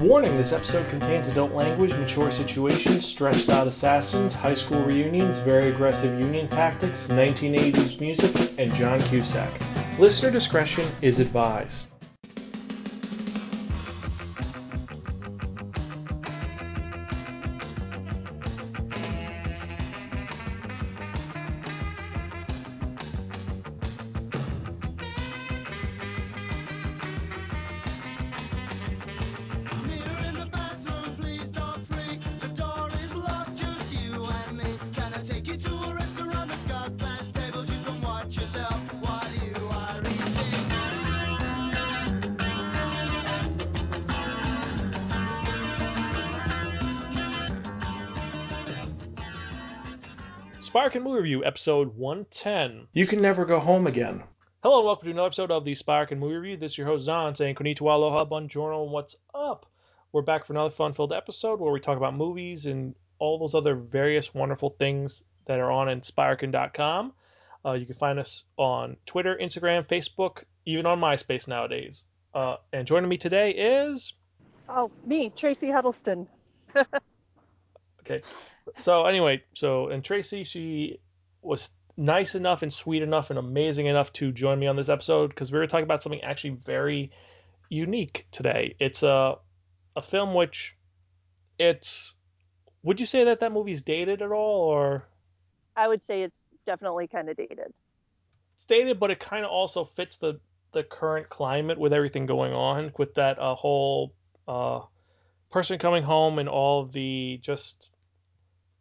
Warning this episode contains adult language, mature situations, stretched out assassins, high school reunions, very aggressive union tactics, 1980s music, and John Cusack. Listener discretion is advised. Review, episode 110. You can never go home again. Hello and welcome to another episode of the Spark and Movie Review. This is your host Zan saying konnichiwa, aloha, buongiorno, and what's up? We're back for another fun-filled episode where we talk about movies and all those other various wonderful things that are on Inspirekin.com. Uh, you can find us on Twitter, Instagram, Facebook, even on MySpace nowadays. Uh, and joining me today is Oh, me, Tracy Huddleston. Okay. So anyway, so and Tracy, she was nice enough and sweet enough and amazing enough to join me on this episode because we were talking about something actually very unique today. It's a a film which it's would you say that that movie's dated at all or I would say it's definitely kind of dated. it's dated but it kind of also fits the the current climate with everything going on with that uh, whole uh person coming home and all the just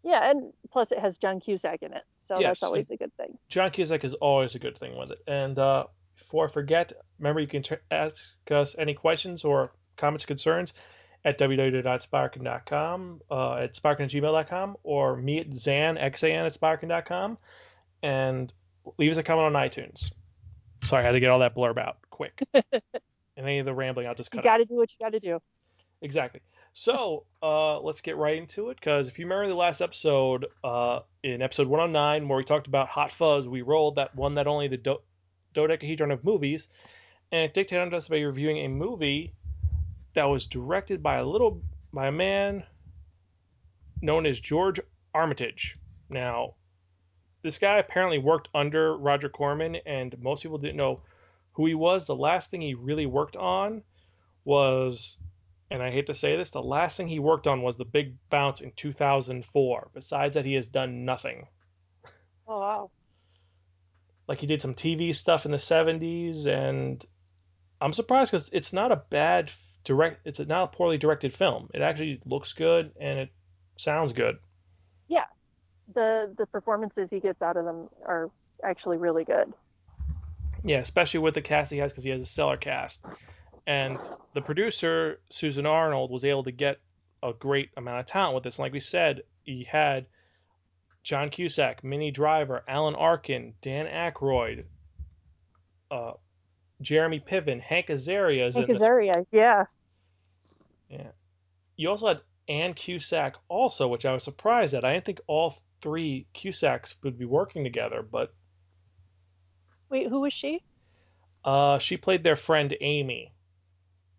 Yeah, and plus it has John Cusack in it, so Yes, that's always a good thing. John Cusack is always a good thing with it. And uh, before I forget, remember you can t- ask us any questions or comments, concerns at www.sparkin.com, uh, at sparkin at gmail.com, or me at zan, xan at sparkin.com, and leave us a comment on iTunes. Sorry, I had to get all that blurb out quick. and any of the rambling, I'll just cut. You got to do what you got to do. Exactly. So uh, let's get right into it because if you remember the last episode, uh, in episode 109, where we talked about Hot Fuzz, we rolled that one that only the do- dodecahedron of movies, and it dictated us by reviewing a movie that was directed by a little by a man known as George Armitage. Now, this guy apparently worked under Roger Corman, and most people didn't know who he was. The last thing he really worked on was and I hate to say this, the last thing he worked on was The Big Bounce in 2004. Besides that, he has done nothing. Oh wow. Like he did some TV stuff in the 70s, and I'm surprised because it's not a bad direct. It's not a poorly directed film. It actually looks good and it sounds good. Yeah. The the performances he gets out of them are actually really good. Yeah, especially with the cast he has because he has a stellar cast. And the producer, Susan Arnold, was able to get a great amount of talent with this. Like we said, he had John Cusack, Minnie Driver, Alan Arkin, Dan Aykroyd, uh, Jeremy Piven, Hank Azaria is Hank in this. Azaria, yeah. You also had Ann Cusack also, which I was surprised at. I didn't think all three Cusacks would be working together, but Wait, who was she? uh, she played their friend Amy.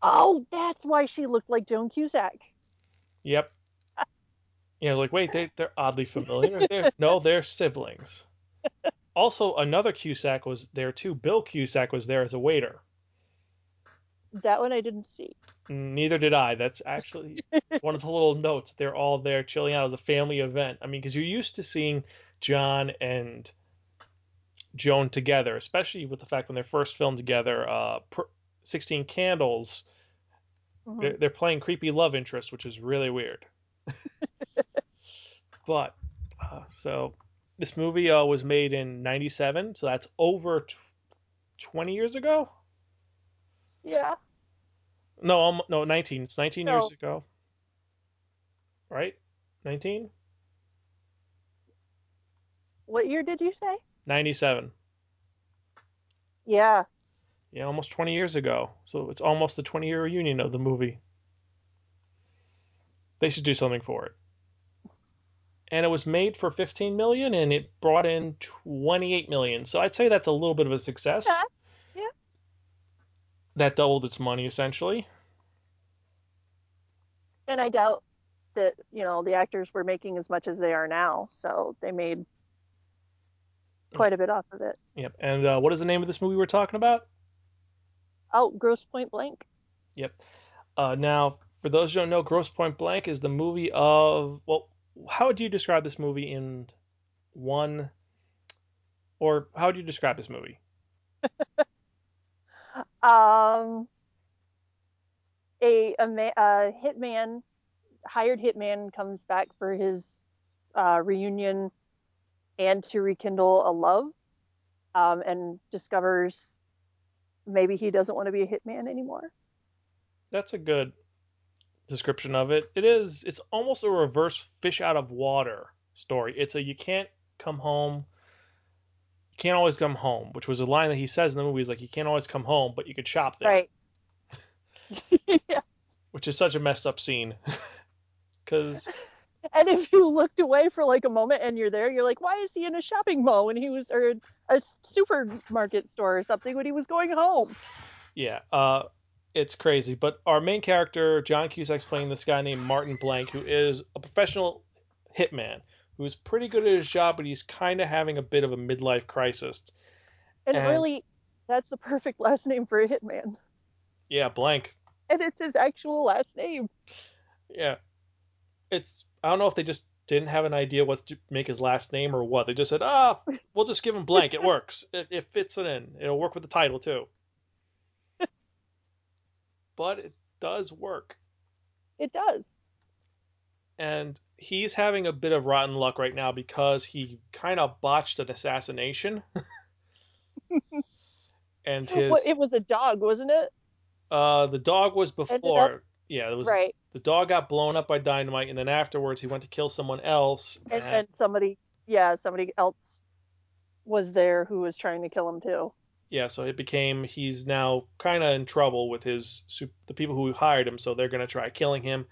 Oh, that's why she looked like Joan Cusack. Yep. Yeah, like wait, they they're oddly familiar. They're, no, they're siblings. Also, another Cusack was there too. Bill Cusack was there as a waiter. That one I didn't see. Neither did I. That's actually it's one of the little notes. They're all there chilling out as a family event. I mean, because you're used to seeing John and Joan together, especially with the fact when they're first filmed together. Uh, pr- Sixteen Candles. Mhm. They're, they're playing creepy love interest, which is really weird. but uh, so this movie uh, was made in '97, so that's over tw 20 years ago. Yeah. No, um, no, 19. It's 19 No. years ago. Right? 19? What year did you say? 97. Yeah. Yeah, almost 20 years ago. So it's almost the 20 year reunion of the movie. They should do something for it. And it was made for 15 million and it brought in 28 million. So I'd say that's a little bit of a success. Yeah, yeah. That doubled its money essentially. And I doubt that, you know, the actors were making as much as they are now, so they made quite a bit off of it. Yep. And uh, what is the name of this movie we're talking about? Oh, Grosse Pointe Blank. Yep. Uh, now, for those who don't know, Grosse Pointe Blank is the movie of well, how would you describe this movie in one, or how would you describe this movie? Um, a, a, ma- a hitman, hired hitman, comes back for his uh, reunion and to rekindle a love, um, and discovers maybe he doesn't want to be a hitman anymore. That's a good description of it. It is. It's almost a reverse fish out of water story. It's a you can't come home. You can't always come home, which was a line that he says in the movie. He's like, you can't always come home, but you could shop there. Right. yes. Which is such a messed up scene. Because And if you looked away for like a moment and you're there, you're like, why is he in a shopping mall when he was, or a supermarket store or something when he was going home? yeah, uh, it's crazy. But our main character, John Cusack's playing this guy named Martin Blank, who is a professional hitman who's pretty good at his job, but he's kind of having a bit of a midlife crisis. And And- really, that's the perfect last name for a hitman. Yeah, Blank. And it's his actual last name. Yeah, it's. I don't know if they just didn't have an idea what to make his last name or what. They just said, ah, we'll just give him Blank. It works. It, it fits it in. It'll work with the title too. but it does work. It does. and he's having a bit of rotten luck right now because he kind of botched an assassination. and his Well, it was a dog, wasn't it? uh the dog was up- before yeah, it was right. The dog got blown up by dynamite and then afterwards he went to kill someone else. And ah. then somebody, yeah, somebody else was there who was trying to kill him too. yeah, so it became he's now kind of in trouble with his the people who hired him, so they're going to try killing him.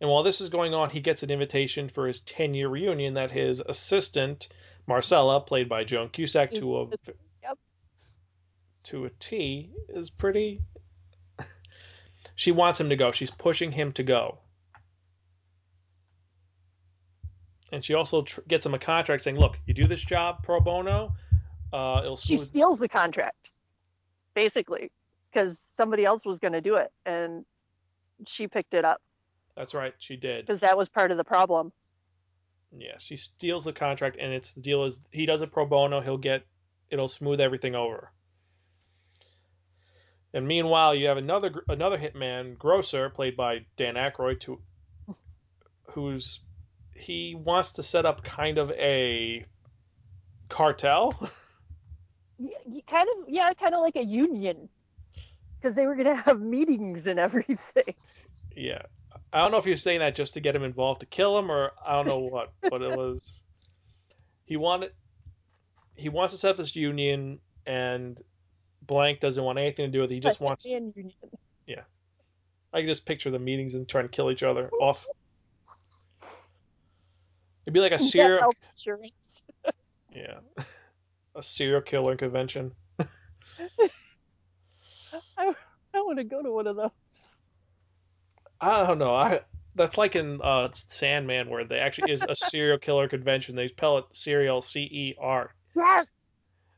And while this is going on, he gets an invitation for his 10-year reunion that his assistant Marcella, played by Joan Cusack, to a Yep. to a T, is pretty. She wants him to go. She's pushing him to go. And she also tr- gets him a contract saying, "Look, you do this job pro bono, uh, it'll She smooth." steals the contract, basically, because somebody else was going to do it, and she picked it up That's right, she did. because that was part of the problem. Yeah, she steals the contract, and it's the deal is he does it pro bono. He'll get it'll smooth everything over. And meanwhile, you have another another hitman, Grocer, played by Dan Aykroyd, to, who's he wants to set up kind of a cartel. Kind of, yeah, kind of like a union, because they were going to have meetings and everything. yeah, I don't know if he was saying that just to get him involved to kill him, or I don't know what, but it was. He wanted. He wants to set up this union, and Blank doesn't want anything to do with it. He just wants. union. I can just picture the meetings and trying to kill each other off. It'd be like a serial, yeah, a serial killer convention. I, I want to go to one of those. I don't know. I that's like in uh, Sandman where they actually is a serial killer convention. They spell it serial C E R, Yes,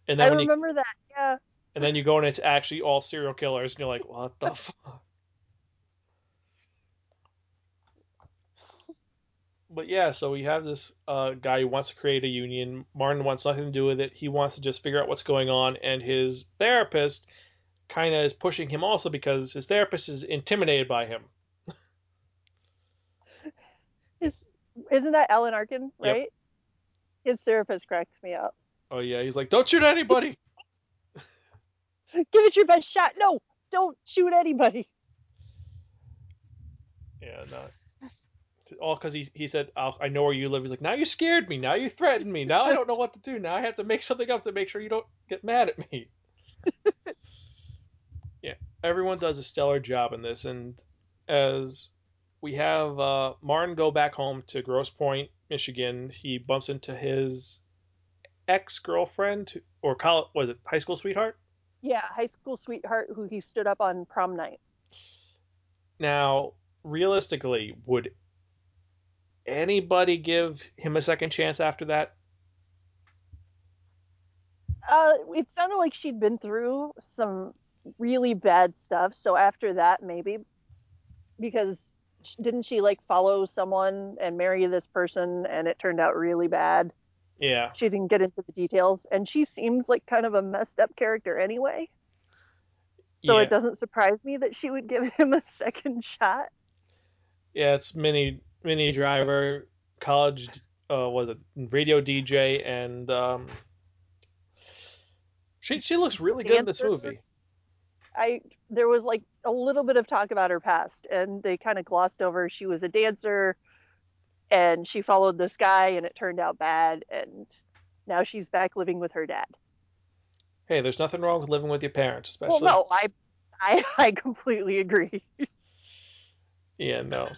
and I then you remember that. Yeah, and then you go and it's actually all serial killers, and you're like, what the fuck? But yeah, so we have this uh, guy who wants to create a union. Martin wants nothing to do with it. He wants to just figure out what's going on, and his therapist kind of is pushing him also because his therapist is intimidated by him. Is, isn't that Alan Arkin, Yep. right? His therapist cracks me up. Oh yeah, he's like, don't shoot anybody. Give it your best shot. No, don't shoot anybody. Yeah, no. All because he he said, I'll, "I know where you live." He's like, "Now you scared me. Now you threatened me. Now I don't know what to do. Now I have to make something up to make sure you don't get mad at me." yeah, everyone does a stellar job in this, and as we have uh, Martin go back home to Grosse Pointe, Michigan, he bumps into his ex girlfriend or college, was it high school sweetheart? Yeah, high school sweetheart who he stood up on prom night. Now, realistically, would anybody give him a second chance after that? Uh, it sounded like she'd been through some really bad stuff. So after that, maybe because didn't she like follow someone and marry this person, and it turned out really bad. Yeah. She didn't get into the details, and she seems like kind of a messed up character anyway. So yeah. it doesn't surprise me that she would give him a second shot. Yeah, it's Minnie Minnie Driver, college uh was it radio DJ and um she she looks really good in this movie. I there was like a little bit of talk about her past, and they kind of glossed over she was a dancer, and she followed this guy, and it turned out bad, and now she's back living with her dad. Hey, there's nothing wrong with living with your parents, especially Well, no, I, I, I completely agree. Yeah, no.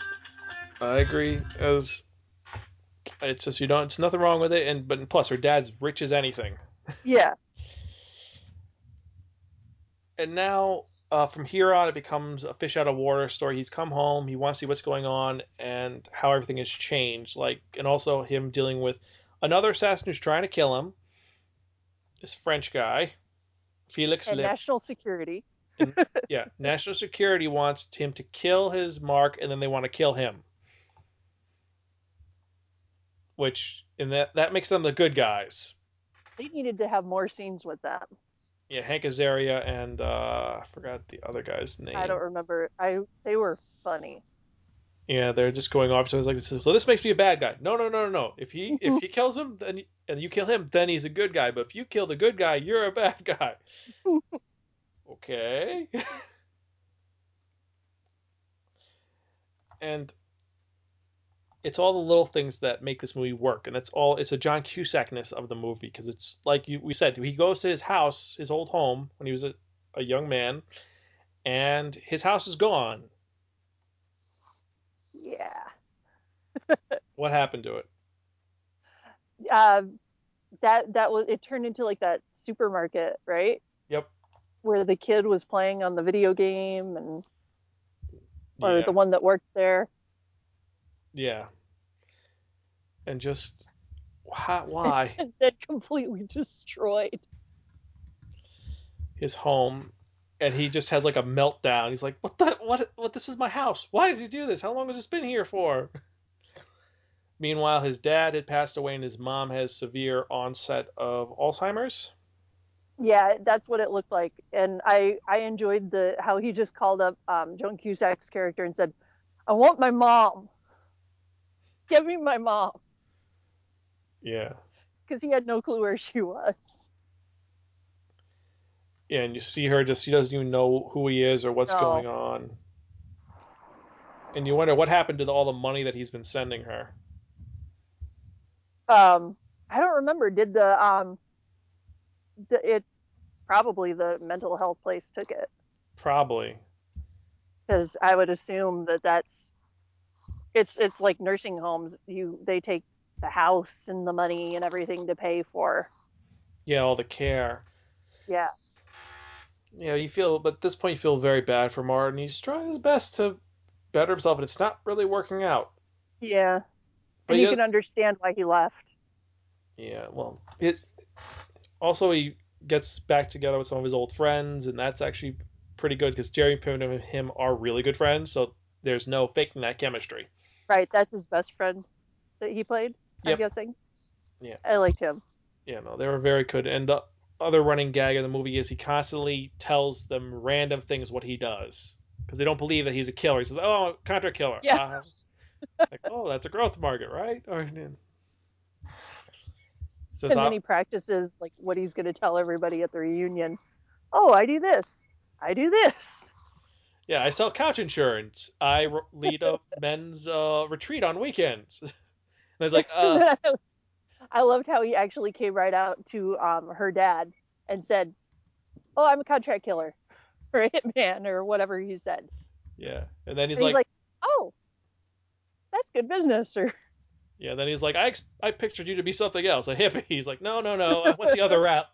I agree as it's just you don't it's nothing wrong with it and but plus her dad's rich as anything. yeah, and now uh, from here on it becomes a fish out of water story he's come home he wants to see what's going on and how everything has changed like and also him dealing with another assassin who's trying to kill him this french guy felix and Lip. national security. yeah national security wants him to kill his mark and then they want to kill him which and that that makes them the good guys They needed to have more scenes with them. Yeah hank azaria and uh i forgot the other guy's name I don't remember. I they were funny. Yeah, they're just going off to us like, so this makes me a bad guy. No, no, no, no, no. If he if he kills him, then and you kill him, then he's a good guy. But if you kill the good guy, you're a bad guy. okay. and it's all the little things that make this movie work, and it's all it's a John Cusackness of the movie because it's like you, we said, he goes to his house, his old home when he was a, a young man, and his house is gone. Yeah. What happened to it? Uh, that that was it turned into like that supermarket, right? Yep. Where the kid was playing on the video game and or yeah. the one that worked there. Yeah. And just how, why And then completely destroyed. his home and he just has like a meltdown. He's like, "What the what what this is my house. Why did he do this? How long has this been here for?" Meanwhile, his dad had passed away and his mom has severe onset of Alzheimer's. Yeah, that's what it looked like, and I I enjoyed the how he just called up um, Joan Cusack's character and said, "I want my mom. Give me my mom," Yeah. because he had no clue where she was. Yeah, and you see her just she doesn't even know who he is or what's No. going on. And you wonder what happened to the, all the money that he's been sending her. Um, I don't remember. Did the um, the, it probably the mental health place took it Probably. because I would assume that that's it's it's like nursing homes. You they take the house and the money and everything to pay for. Yeah, all the care. Yeah. Yeah, you feel, but at this point, you feel very bad for Martin. He's trying his best to better himself, and it's not really working out. Yeah. But and you can understand why he left. Yeah, well, it also he gets back together with some of his old friends, and that's actually pretty good because Jerry Piven and him are really good friends, so there's no faking that chemistry. Right, that's his best friend that he played. I'm guessing. Yeah. I liked him. Yeah, no, they were very good. And the other running gag of the movie is he constantly tells them random things what he does because they don't believe that he's a killer. He says, "Oh, contract killer." Yeah. Uh, like, oh, that's a growth market, right? Or, says, and then "I'll- he practices like what he's going to tell everybody at the reunion. Oh, I do this. I do this. Yeah, I sell couch insurance. I r- lead a men's uh, retreat on weekends. and I was like, uh, I loved how he actually came right out to um, her dad and said, "Oh, I'm a contract killer, or a hitman, or whatever he said." yeah. And then he's And like, he's like, "Oh, that's good business." Or yeah. Then he's like, I ex- I pictured you to be something else, a hippie. He's like, no, no, no. I went the other route.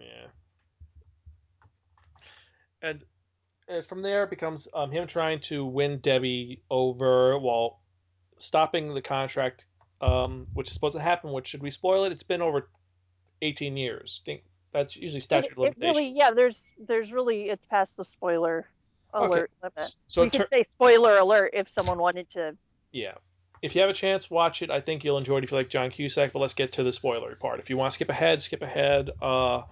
yeah. And, and from there it becomes um, him trying to win Debbie over while stopping the contract, um, which is supposed to happen. Which should we spoil it? It's been over 18 years. I think that's usually statute it, limitation. really, yeah. There's there's really it's past the spoiler Okay. alert limit. so you ter- could say spoiler alert if someone wanted to. yeah. If you have a chance, watch it. I think you'll enjoy it if you like John Cusack. But let's get to the spoilery part. If you want to skip ahead, skip ahead. Uh,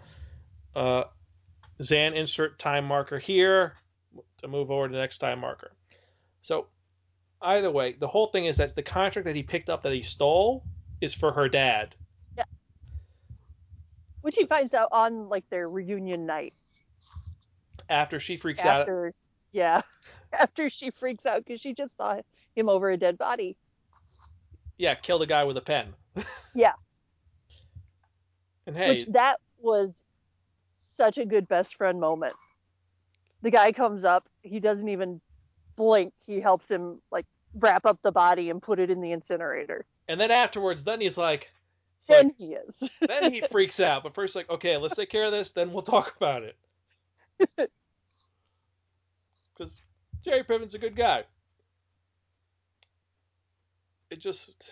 uh, Zan, insert time marker here to move over to the next time marker. So, either way, the whole thing is that the contract that he picked up that he stole is for her dad. Yeah. Which he finds out on like their reunion night After she freaks out, after, yeah, after she freaks out because she just saw him over a dead body. yeah, kill the guy with a pen. Yeah. And hey, Which that was such a good best friend moment. The guy comes up, he doesn't even blink. He helps him like wrap up the body and put it in the incinerator. and then afterwards, then he's like, Then like- he is. then he freaks out. But first, like, okay, let's take care of this, then we'll talk about it. Because Jerry Piven's a good guy. It just,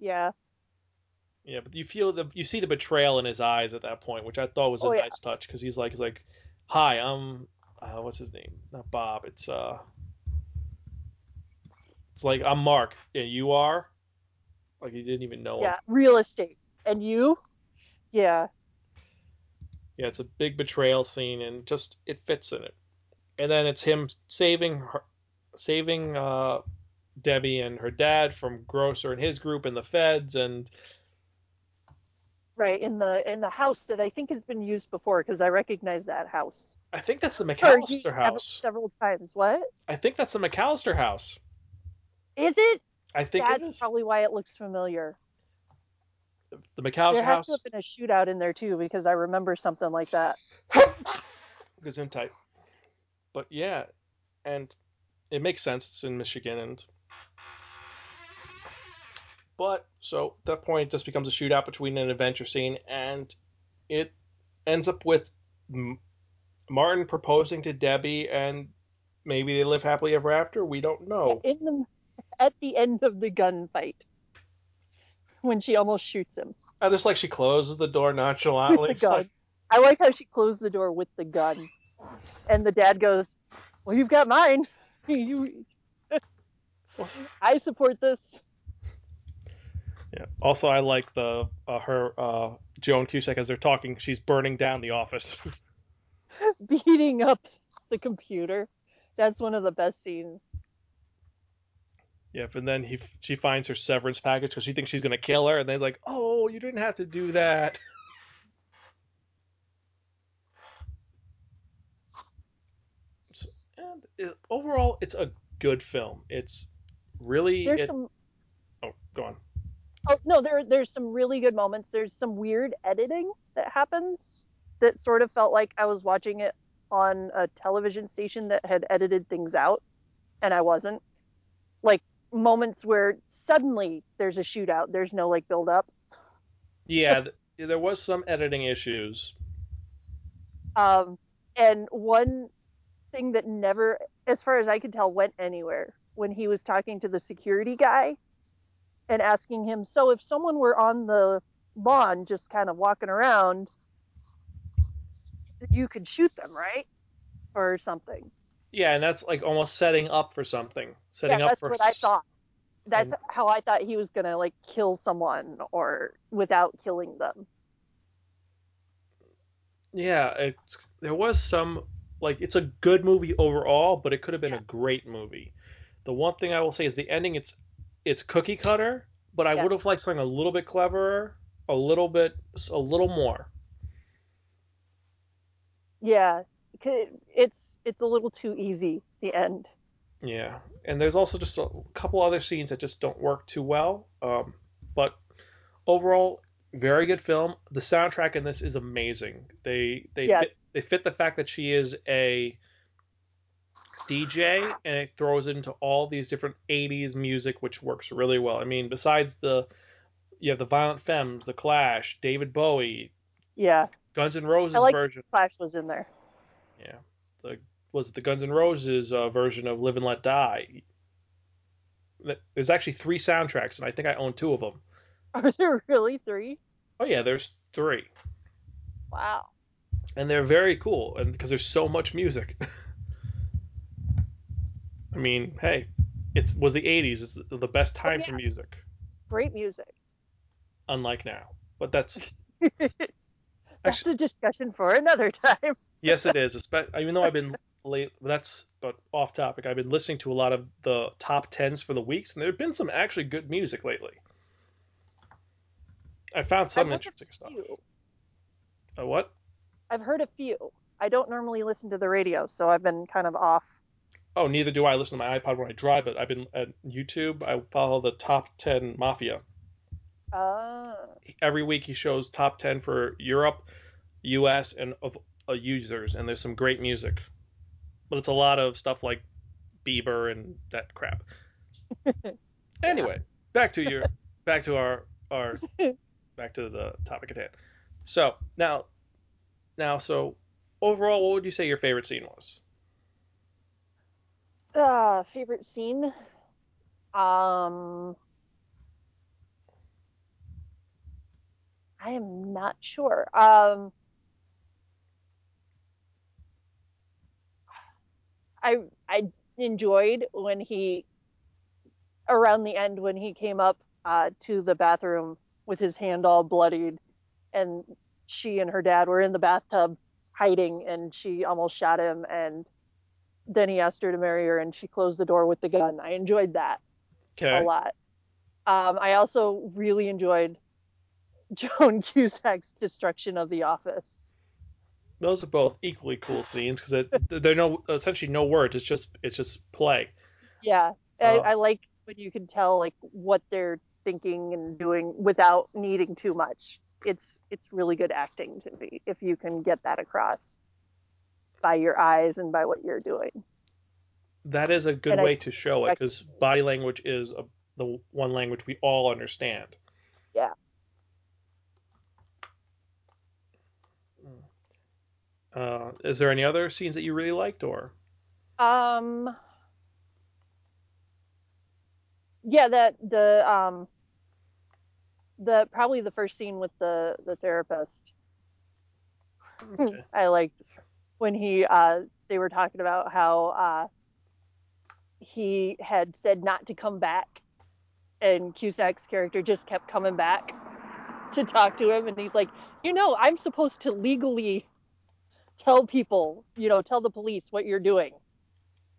yeah. Yeah, but you feel the, you see the betrayal in his eyes at that point, which I thought was a Oh, yeah. nice touch. Because he's like, he's like, hi, I'm, uh, what's his name? Not Bob. It's uh, it's like I'm Mark. Yeah, you are. Like he didn't even know him. Yeah. Real estate. And you? Yeah. Yeah, it's a big betrayal scene, and just it fits in it. And then it's him saving her, saving uh, Debbie and her dad from Grocer and his group and the feds, and Right. In the in the house that I think has been used before because I recognize that house. I think that's the McAllister house. Several times. What? I think that's the McAllister house. Is it? I think That's probably why it looks familiar. the McAllister there has house. to have been a shootout in there too because I remember something like that. Gesundheit. But yeah, and it makes sense. It's in Michigan, and but so at that point, it just becomes a shootout between an adventure scene, and it ends up with M- Martin proposing to Debbie, and maybe they live happily ever after. We don't know. In the at the end of the gunfight when she almost shoots him I just like she closes the door nonchalantly. with the gun. like, I like how she closed the door with the gun, and the dad goes, "Well, you've got mine. you, I support this." Yeah. Also, I like the uh, her uh, Joan Cusack as they're talking. She's burning down the office. Beating up the computer. That's one of the best scenes. Yep, and then he she finds her severance package because she thinks she's gonna kill her, and then he's like, "Oh, you didn't have to do that." So- and it, overall, it's a good film. It's really There's it, some oh, go on. Oh no, there there's some really good moments. There's some weird editing that happens that sort of felt like I was watching it on a television station that had edited things out, and I wasn't. Like moments where suddenly there's a shootout. There's no like build up. Yeah, th- there was some editing issues. Um, and one thing that never, as far as I could tell, went anywhere when he was talking to the security guy and asking him, "So if someone were on the lawn just kind of walking around, you could shoot them, right?" Or something. Yeah, and that's like almost setting up for something. Setting yeah, up that's for what I thought. That's and- how I thought he was gonna like kill someone or without killing them. Yeah, it's there was some like it's a good movie overall, but it could have been Yeah. a great movie. The one thing I will say is the ending. It's it's cookie cutter, but I Yeah. would have liked something a little bit cleverer, a little bit, a little more. Yeah, it's it's a little too easy. The end. Yeah, and there's also just a couple other scenes that just don't work too well. Um, but overall, very good film. The soundtrack in this is amazing. They they fit, they fit the fact that she is a DJ and it throws it into all these different 80s music, which works really well. I mean, besides the you have the Violent Femmes, the Clash, David Bowie, Yeah, Guns N' Roses I like version. Clash was in there. Yeah, the was it the Guns N' Roses uh, version of Live and Let Die. There's actually three soundtracks, and I think I own two of them. Are there really three? Oh yeah, there's three, Wow. and they're very cool, and because there's so much music. I mean, hey, it was the '80s. It's the best time Oh, for music, Great music. unlike now. But that's That's Actually- a discussion for another time. yes, it is. Even though I've been late, that's but off topic. I've been listening to a lot of the top tens for the weeks, and there have been some actually good music lately. I found some I've interesting stuff. Few. A what? I've heard a few. I don't normally listen to the radio, so I've been kind of off. Oh, neither do I listen to my iPod when I drive, but I've been at YouTube. I follow the top 10 Mafia. Uh, Every week he shows top 10 for Europe, US, and of uh, users, and there's some great music. But it's a lot of stuff like Bieber and that crap. anyway, back to your back to our our back to the topic at hand. So, now now so overall what would you say your favorite scene was? Uh, favorite scene? Um, I am not sure. Um, I I enjoyed when he around the end when he came up uh, to the bathroom with his hand all bloodied, and she and her dad were in the bathtub hiding, and she almost shot him, and then he asked her to marry her, and she closed the door with the gun. I enjoyed that Okay. a lot. Um, I also really enjoyed Joan Cusack's destruction of the office. Those are both equally cool scenes because they're no essentially no words. It's just it's just play. Yeah, I, Oh. I like when you can tell like what they're thinking and doing without needing too much. It's it's really good acting to me if you can get that across by your eyes and by what you're doing. That is a good And I- way to show it because body language is a, the one language we all understand. Yeah. Uh, is there any other scenes that you really liked, or Um, yeah, that the um the probably the first scene with the the therapist. Okay. I liked when he uh they were talking about how uh he had said not to come back and Cusack's character just kept coming back to talk to him and he's like, "You know, I'm supposed to legally tell people, you know, tell the police what you're doing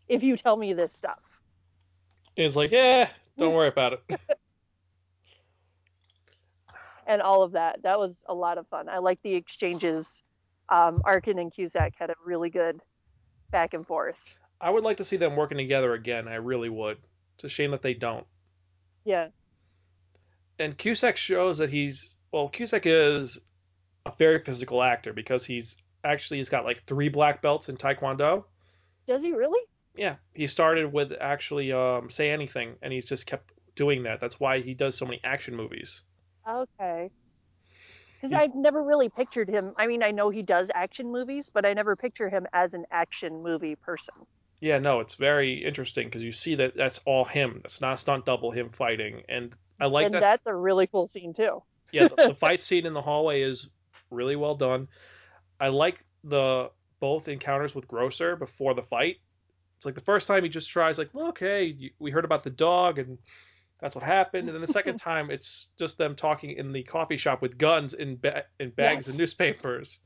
if you tell me this stuff." He's like, yeah, don't worry about it. and all of that. That was a lot of fun. I like the exchanges. Um, Arkin and Cusack had a really good back and forth. I would like to see them working together again. I really would. It's a shame that they don't. Yeah, And Cusack shows that he's well. Cusack is a very physical actor because he's actually he's got like three black belts in Taekwondo. does he really? Yeah, he started with actually um, say anything, and he's just kept doing that. That's why he does so many action movies. Okay. Because I've never really pictured him. I mean, I know he does action movies, but I never picture him as an action movie person. Yeah, no, it's very interesting because you see that that's all him. That's not stunt double him fighting, and I like and that. that's a really cool scene too. yeah, the, the fight scene in the hallway is really well done. I like the both encounters with Grocer before the fight. It's like the first time he just tries like, look, hey, we heard about the dog and that's what happened. And then the second time it's just them talking in the coffee shop with guns in ba- in bags Yes. of newspapers.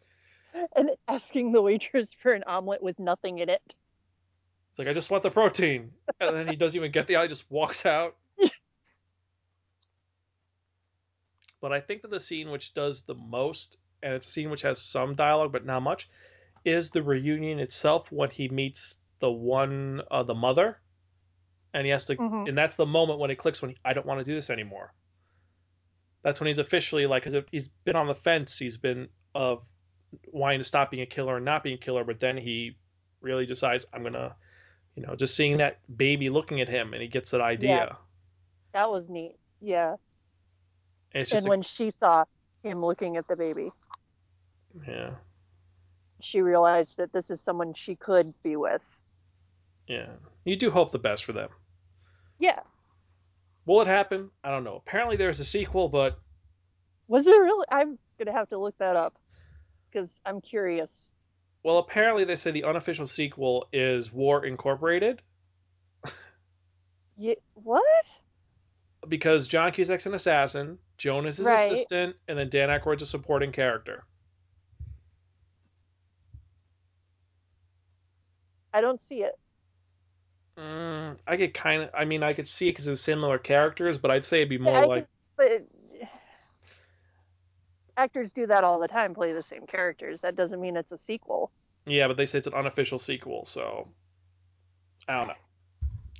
And asking the waitress for an omelet with nothing in it. It's like I just want the protein, and then he doesn't even get the. He just walks out. but I think that the scene which does the most, and it's a scene which has some dialogue but not much, is the reunion itself when he meets the one, uh, the mother, and he has to, Mhm. and that's the moment when it clicks when he, I don't want to do this anymore. That's when he's officially like, because he's been on the fence, he's been of wanting to stop being a killer and not being a killer, but then he really decides I'm gonna you know, just seeing that baby looking at him and he gets that idea. Yeah. That was neat. Yeah. And it's And a- when she saw him looking at the baby. yeah. she realized that this is someone she could be with. Yeah, you do hope the best for them. Yeah. Will it happen? I don't know. Apparently, there's a sequel, but Was there really? I'm gonna have to look that up because I'm curious. well, apparently they say the unofficial sequel is War Incorporated Yeah, what? because John Cusack's an assassin, Joan is his Right. assistant, and then Dan Aykroyd's a supporting character. I don't see it. Mm, I could kind of, I mean, I could see it because it's similar characters, but I'd say it'd be more I like, can- but actors do that all the time, play the same characters. That doesn't mean it's a sequel. yeah, but they say it's an unofficial sequel, so I don't know.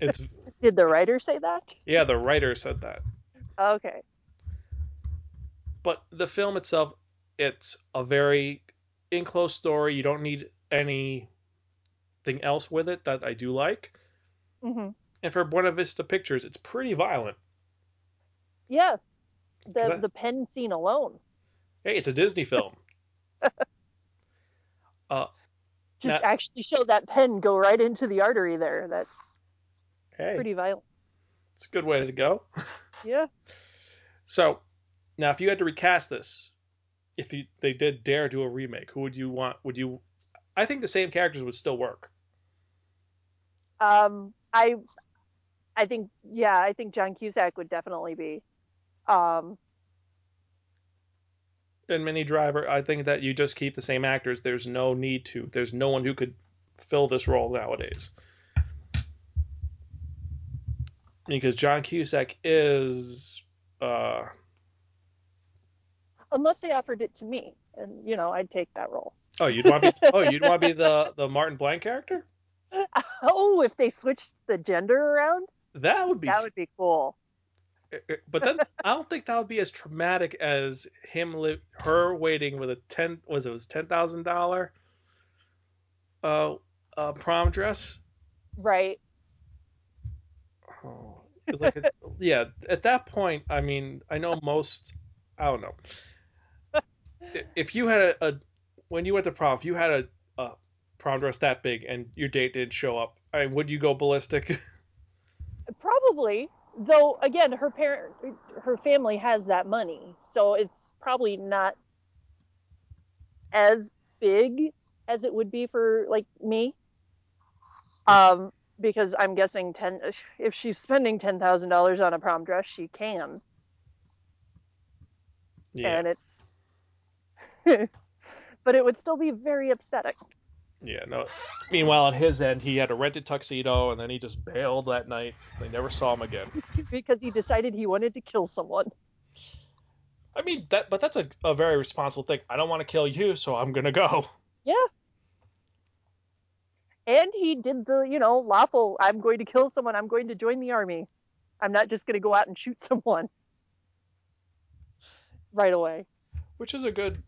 It's Did the writer say that? yeah, the writer said that, Okay. but the film itself, it's a very enclosed story. You don't need anything else with it that I do like. Hmm And for Buena Vista Pictures, it's pretty violent. Yeah. The I- the pen scene alone. Hey, it's a Disney film. Just Now- actually show that pen go right into the artery there. That's Hey, pretty violent. it's a good way to go. Yeah. So, now if you had to recast this, if you, they did dare do a remake, who would you want? Would you? I think the same characters would still work. Um, I, I think, yeah, I think John Cusack would definitely be. Um, And Minnie Driver, I think that you just keep the same actors. There's no need to. There's no one who could fill this role nowadays. Because John Cusack is, uh, unless they offered it to me, and you know, I'd take that role. oh, you'd want to be, oh, you'd want to be the the Martin Blank character. Oh, if they switched the gender around, That would be that would be cool. but then I don't think that would be as traumatic as him li- her waiting with a ten was it was ten thousand dollar uh uh prom dress. Right. Oh, it's like it's, yeah. At that point, I mean, I know most. I don't know. If you had a, a when you went to prom, if you had a, a prom dress that big and your date didn't show up, I mean, would you go ballistic? Probably. Though again, her parent her family has that money. So it's probably not as big as it would be for like me. Um because I'm guessing 10 if she's spending $10,000 on a prom dress, she can. yeah, And it's but it would still be very upsetting. Yeah. No. Meanwhile, on his end, he had a rented tuxedo, and then he just bailed that night. They never saw him again. because he decided he wanted to kill someone. I mean that, but that's a, a very responsible thing. I don't want to kill you, so I'm gonna go. Yeah. And he did the, you know, lawful, I'm going to kill someone, I'm going to join the army. I'm not just going to go out and shoot someone right away. which is a good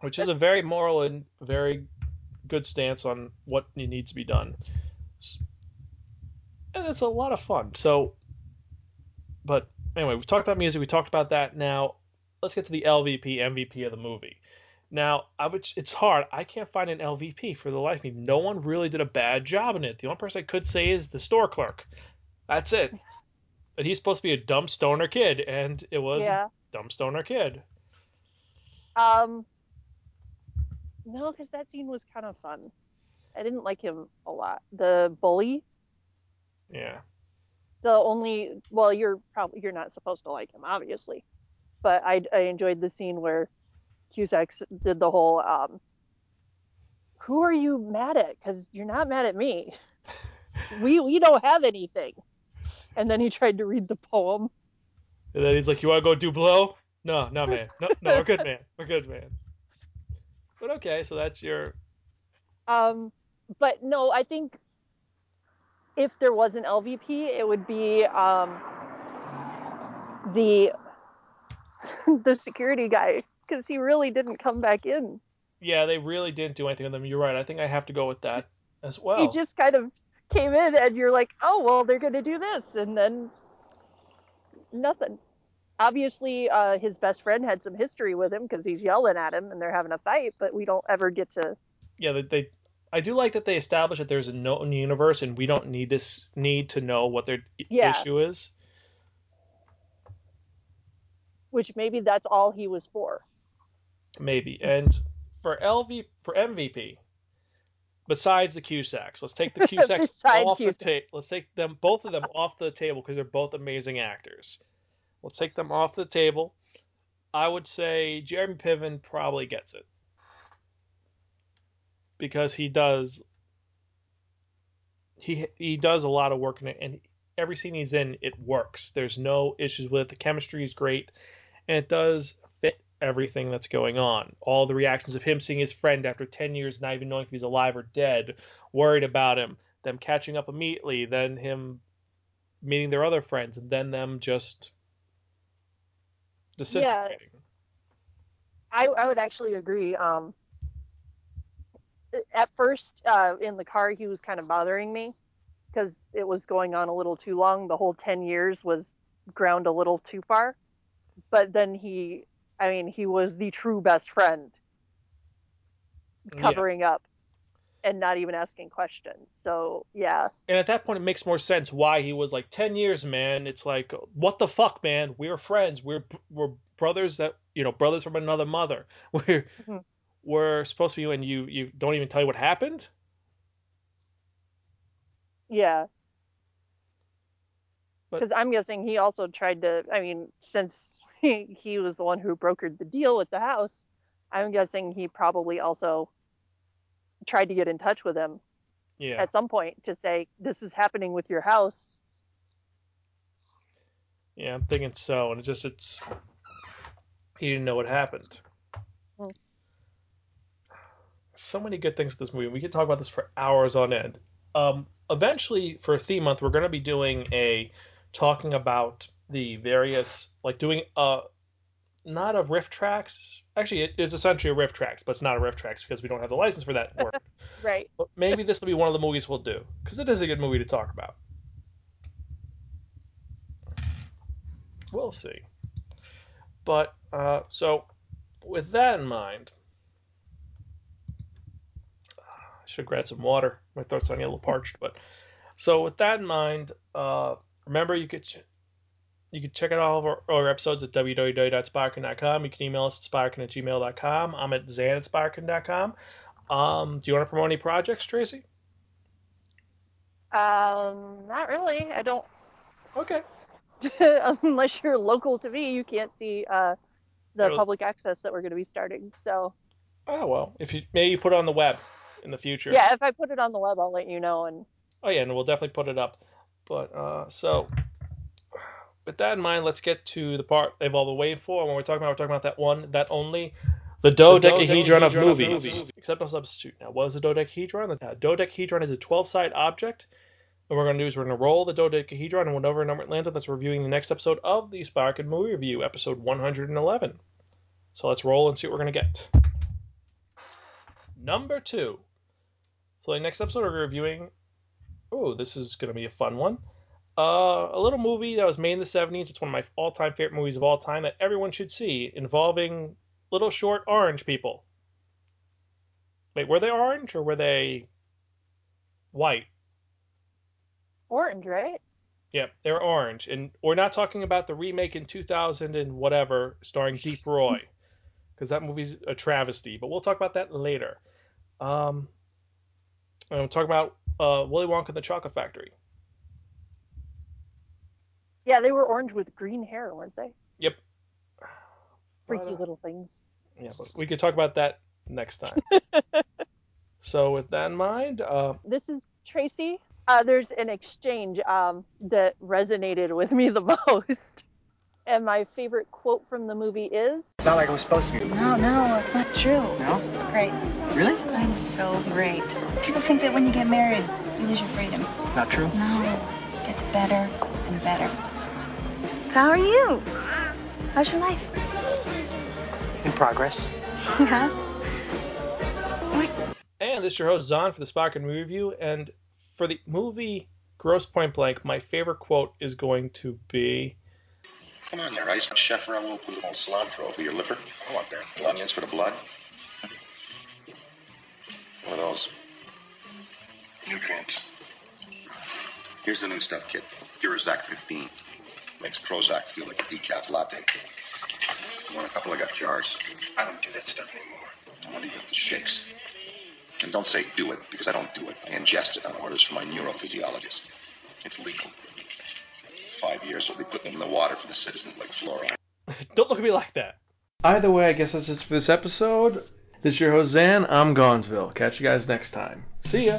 which is a very moral and very good stance on what needs to be done. And it's a lot of fun. So but anyway we talked about music we talked about that. Now let's get to the lvp mvp of the movie. Now i would it's hard. I can't find an lvp for the life of me. No one really did a bad job in it. The only person i could say is the store clerk. That's it. And he's supposed to be a dumb stoner kid and it was yeah. dumb stoner kid. Um, no, because that scene was kind of fun. I didn't like him a lot. The bully, Yeah. the only, well, you're probably, you're not supposed to like him, obviously. But I, I enjoyed the scene where Cusack did the whole, um, who are you mad at? Because you're not mad at me. we we don't have anything. And then he tried to read the poem. And then he's like, "You want to go do blow?" No, no, man. No, no, we're good, man. We're good, man. But okay, so that's your Um, but no, I think if there was an LVP, it would be um, the the security guy because he really didn't come back in. yeah. They really didn't do anything with them. You're right. I think I have to go with that as well. He just kind of came in, and you're like, oh well, they're gonna do this, and then nothing. Obviously uh, his best friend had some history with him because he's yelling at him and they're having a fight, but we don't ever get to. Yeah, they, they I do like that they establish that there's a known universe and we don't need this need to know what their Yeah. issue is. Which maybe that's all he was for. Maybe. And for LV for MVP, besides the Cusacks, let's take the Cusacks Besides off the table. Let's take them both of them off the table because they're both amazing actors. Let's take them off the table. I would say Jeremy Piven probably gets it. Because he does he he does a lot of work in it and every scene he's in it works. There's no issues with it. The chemistry is great and it does fit everything that's going on. All the reactions of him seeing his friend after 10 years not even knowing if he's alive or dead worried about him. Them catching up immediately then him meeting their other friends and then them just disintegrating I, I would actually agree. Um, at first, uh, in the car, he was kind of bothering me because it was going on a little too long. The whole 10 years was ground a little too far. But then he, I mean, he was the true best friend Yeah. covering up and not even asking questions. So, yeah. and at that point it makes more sense why he was like 10 years man it's like what the fuck man we're friends we're we're brothers that you know brothers from another mother we're Mhm. we're supposed to be and you you don't even tell you what happened Yeah. Because I'm guessing he also tried to, I mean, since he, he was the one who brokered the deal with the house, I'm guessing he probably also tried to get in touch with him yeah at some point to say, this is happening with your house. yeah i'm thinking so and it just it's he didn't know what happened Hmm. so many good things with this movie we could talk about this for hours on end um eventually for theme month we're going to be doing a talking about the various like doing a not a RiffTrax. Actually it is essentially a RiffTrax but it's not a RiffTrax because we don't have the license for that word Right. but maybe this will be one of the movies we'll do because it is a good movie to talk about. We'll see. But uh, so with that in mind i should have grabbed some water. My throat's starting to get a little parched but so with that in mind uh, remember you could you can check out all of our, our episodes at www.spirekin.com. You can email us at spirekin at gmail.com. I'm at zan at spirekin.com. Um, do you want to promote any projects, Tracy? Um, not really. I don't, Okay. unless you're local to me, you can't see uh, the Well- public access that we're going to be starting. So, Oh well, if you maybe you put it on the web in the future. yeah, if I put it on the web, I'll let you know. And Oh yeah, and we'll definitely put it up. But uh, so with that in mind, let's get to the part they've all been waiting for. When we're talking about, we're talking about that one, that only, the dodecahedron of movies. Except no substitute. Now, what is a dodecahedron? The dodecahedron is a 12-sided object. What we're going to do is we're going to roll the dodecahedron, and whatever number it lands on, that's reviewing the next episode of the Spirekin Movie Review, episode 111. So let's roll and see what we're going to get. Number two. So the next episode we're reviewing. Oh, this is going to be a fun one. Uh, a little movie that was made in the 70s. It's one of my all-time favorite movies of all time that everyone should see, involving little short orange people. Wait, were they orange or were they white? orange, right? Yep, they're orange, and we're not talking about the remake in 2000 and whatever starring Deep Roy, because that movie's a travesty. But we'll talk about that later. Um, and we'll talk about uh, Willy Wonka and the Chocolate Factory. Yeah, they were orange with green hair, weren't they? Yep. Freaky But, uh, little things. Yeah, but we could talk about that next time. so with that in mind, uh, This is Tracy. Uh, there's an exchange um, that resonated with me the most. And my favorite quote from the movie is It's not like I'm supposed to be. No, no, it's not true. No? It's great. Really? I'm so great. People think that when you get married, you lose your freedom. Not true? No, it gets better and better. So how are you? How's your life? In progress. Yeah. and this is your host Zahn for the Spirekin Movie Review, and for the movie Grosse Pointe Blank, my favorite quote is going to be Come on there, Ice. Chef Raoul put a little cilantro for your liver. I want that. Little onions for the blood. What are those? Nutrients. Here's the new stuff, kid. Durazac 15. Makes Prozac feel like a decaf latte. You want a couple? I got jars. I don't do that stuff anymore. I want to get the shakes. And don't say do it, because I don't do it. I ingest it on orders from my neurophysiologist. It's legal. Five years we'll be putting it in the water for the citizens like fluoride. Don't look at me like that. Either way, I guess that's it for this episode. This is your host, Zan. I'm Gonzville. Catch you guys next time. See ya.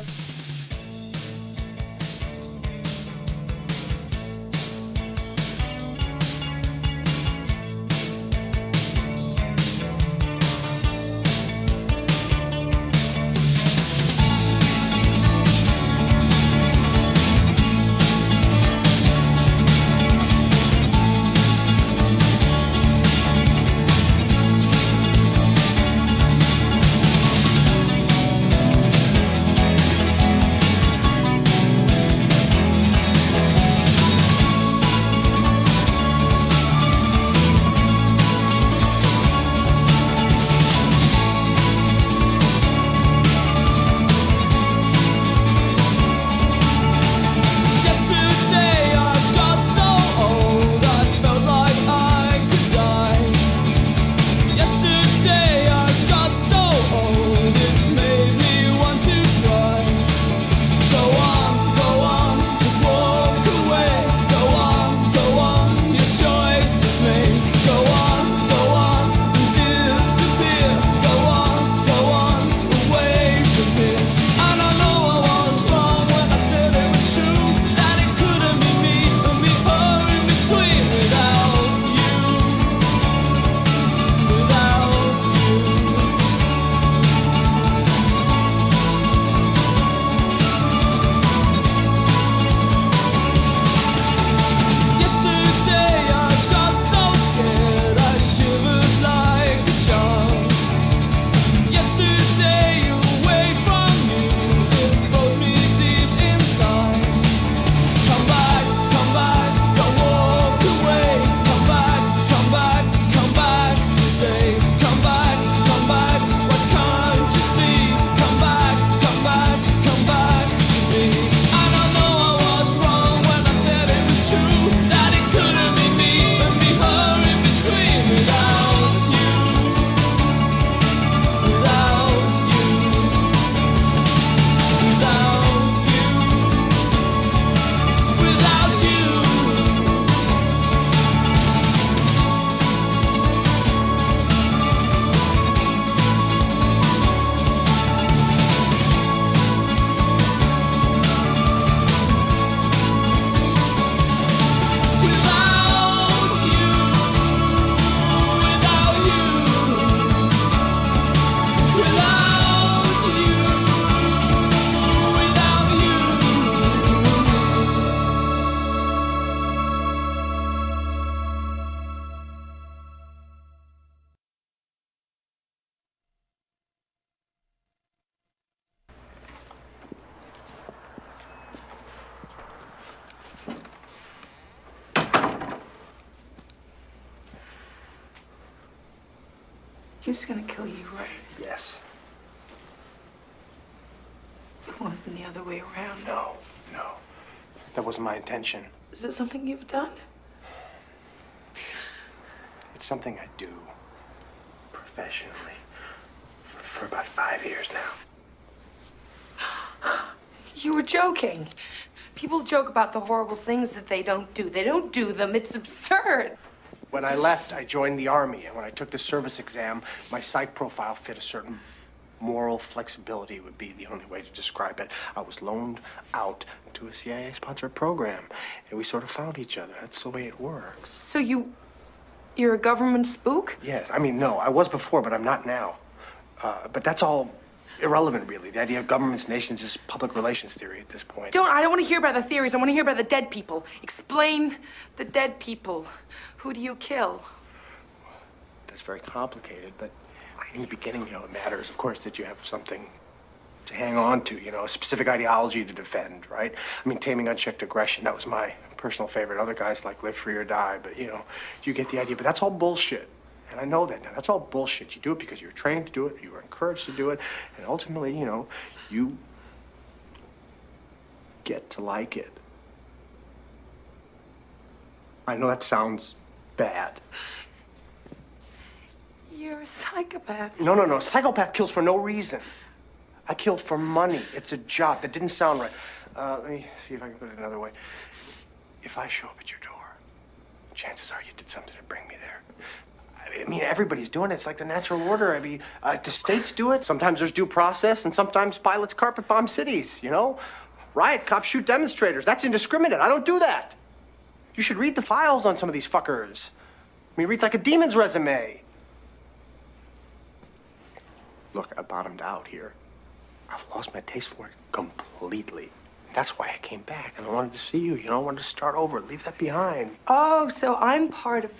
He was gonna kill you, right? Yes. It wasn't the other way around. No. No. That wasn't my intention. Is it something you've done? It's something I do professionally for, for about five years now. You were joking. People joke about the horrible things that they don't do. They don't do them. It's absurd. When I left, I joined the army, and when I took the service exam, my psych profile fit a certain moral flexibility would be the only way to describe it. I was loaned out to a CIA-sponsored program, and we sort of found each other. That's the way it works. So you. You're a government spook? Yes, I mean, no, I was before, but I'm not now. Uh, but that's all irrelevant, really. The idea of governments, nations is public relations theory at this point. Don't. I don't want to hear about the theories. I want to hear about the dead people. Explain the dead people. Who do you kill? That's very complicated, but in the beginning, you know, it matters, of course, that you have something to hang on to, you know, a specific ideology to defend, right? I mean, taming unchecked aggression, that was my personal favorite. Other guys like Live Free or Die, but you know, you get the idea. But that's all bullshit. And I know that now. That's all bullshit. You do it because you're trained to do it, you were encouraged to do it, and ultimately, you know, you get to like it. I know that sounds bad. You're a psychopath. No, no, no. Psychopath kills for no reason. I kill for money. It's a job. That didn't sound right. Uh, let me see if I can put it another way. If I show up at your door, chances are you did something to bring me there. I mean, everybody's doing it. It's like the natural order. I mean, uh, the states do it. Sometimes there's due process, and sometimes pilots carpet bomb cities, you know? Riot cops shoot demonstrators. That's indiscriminate. I don't do that. You should read the files on some of these fuckers. I mean, it reads like a demon's resume. Look, I bottomed out here. I've lost my taste for it completely. That's why I came back, and I wanted to see you. You know, I wanted to start over, leave that behind. Oh, so I'm part of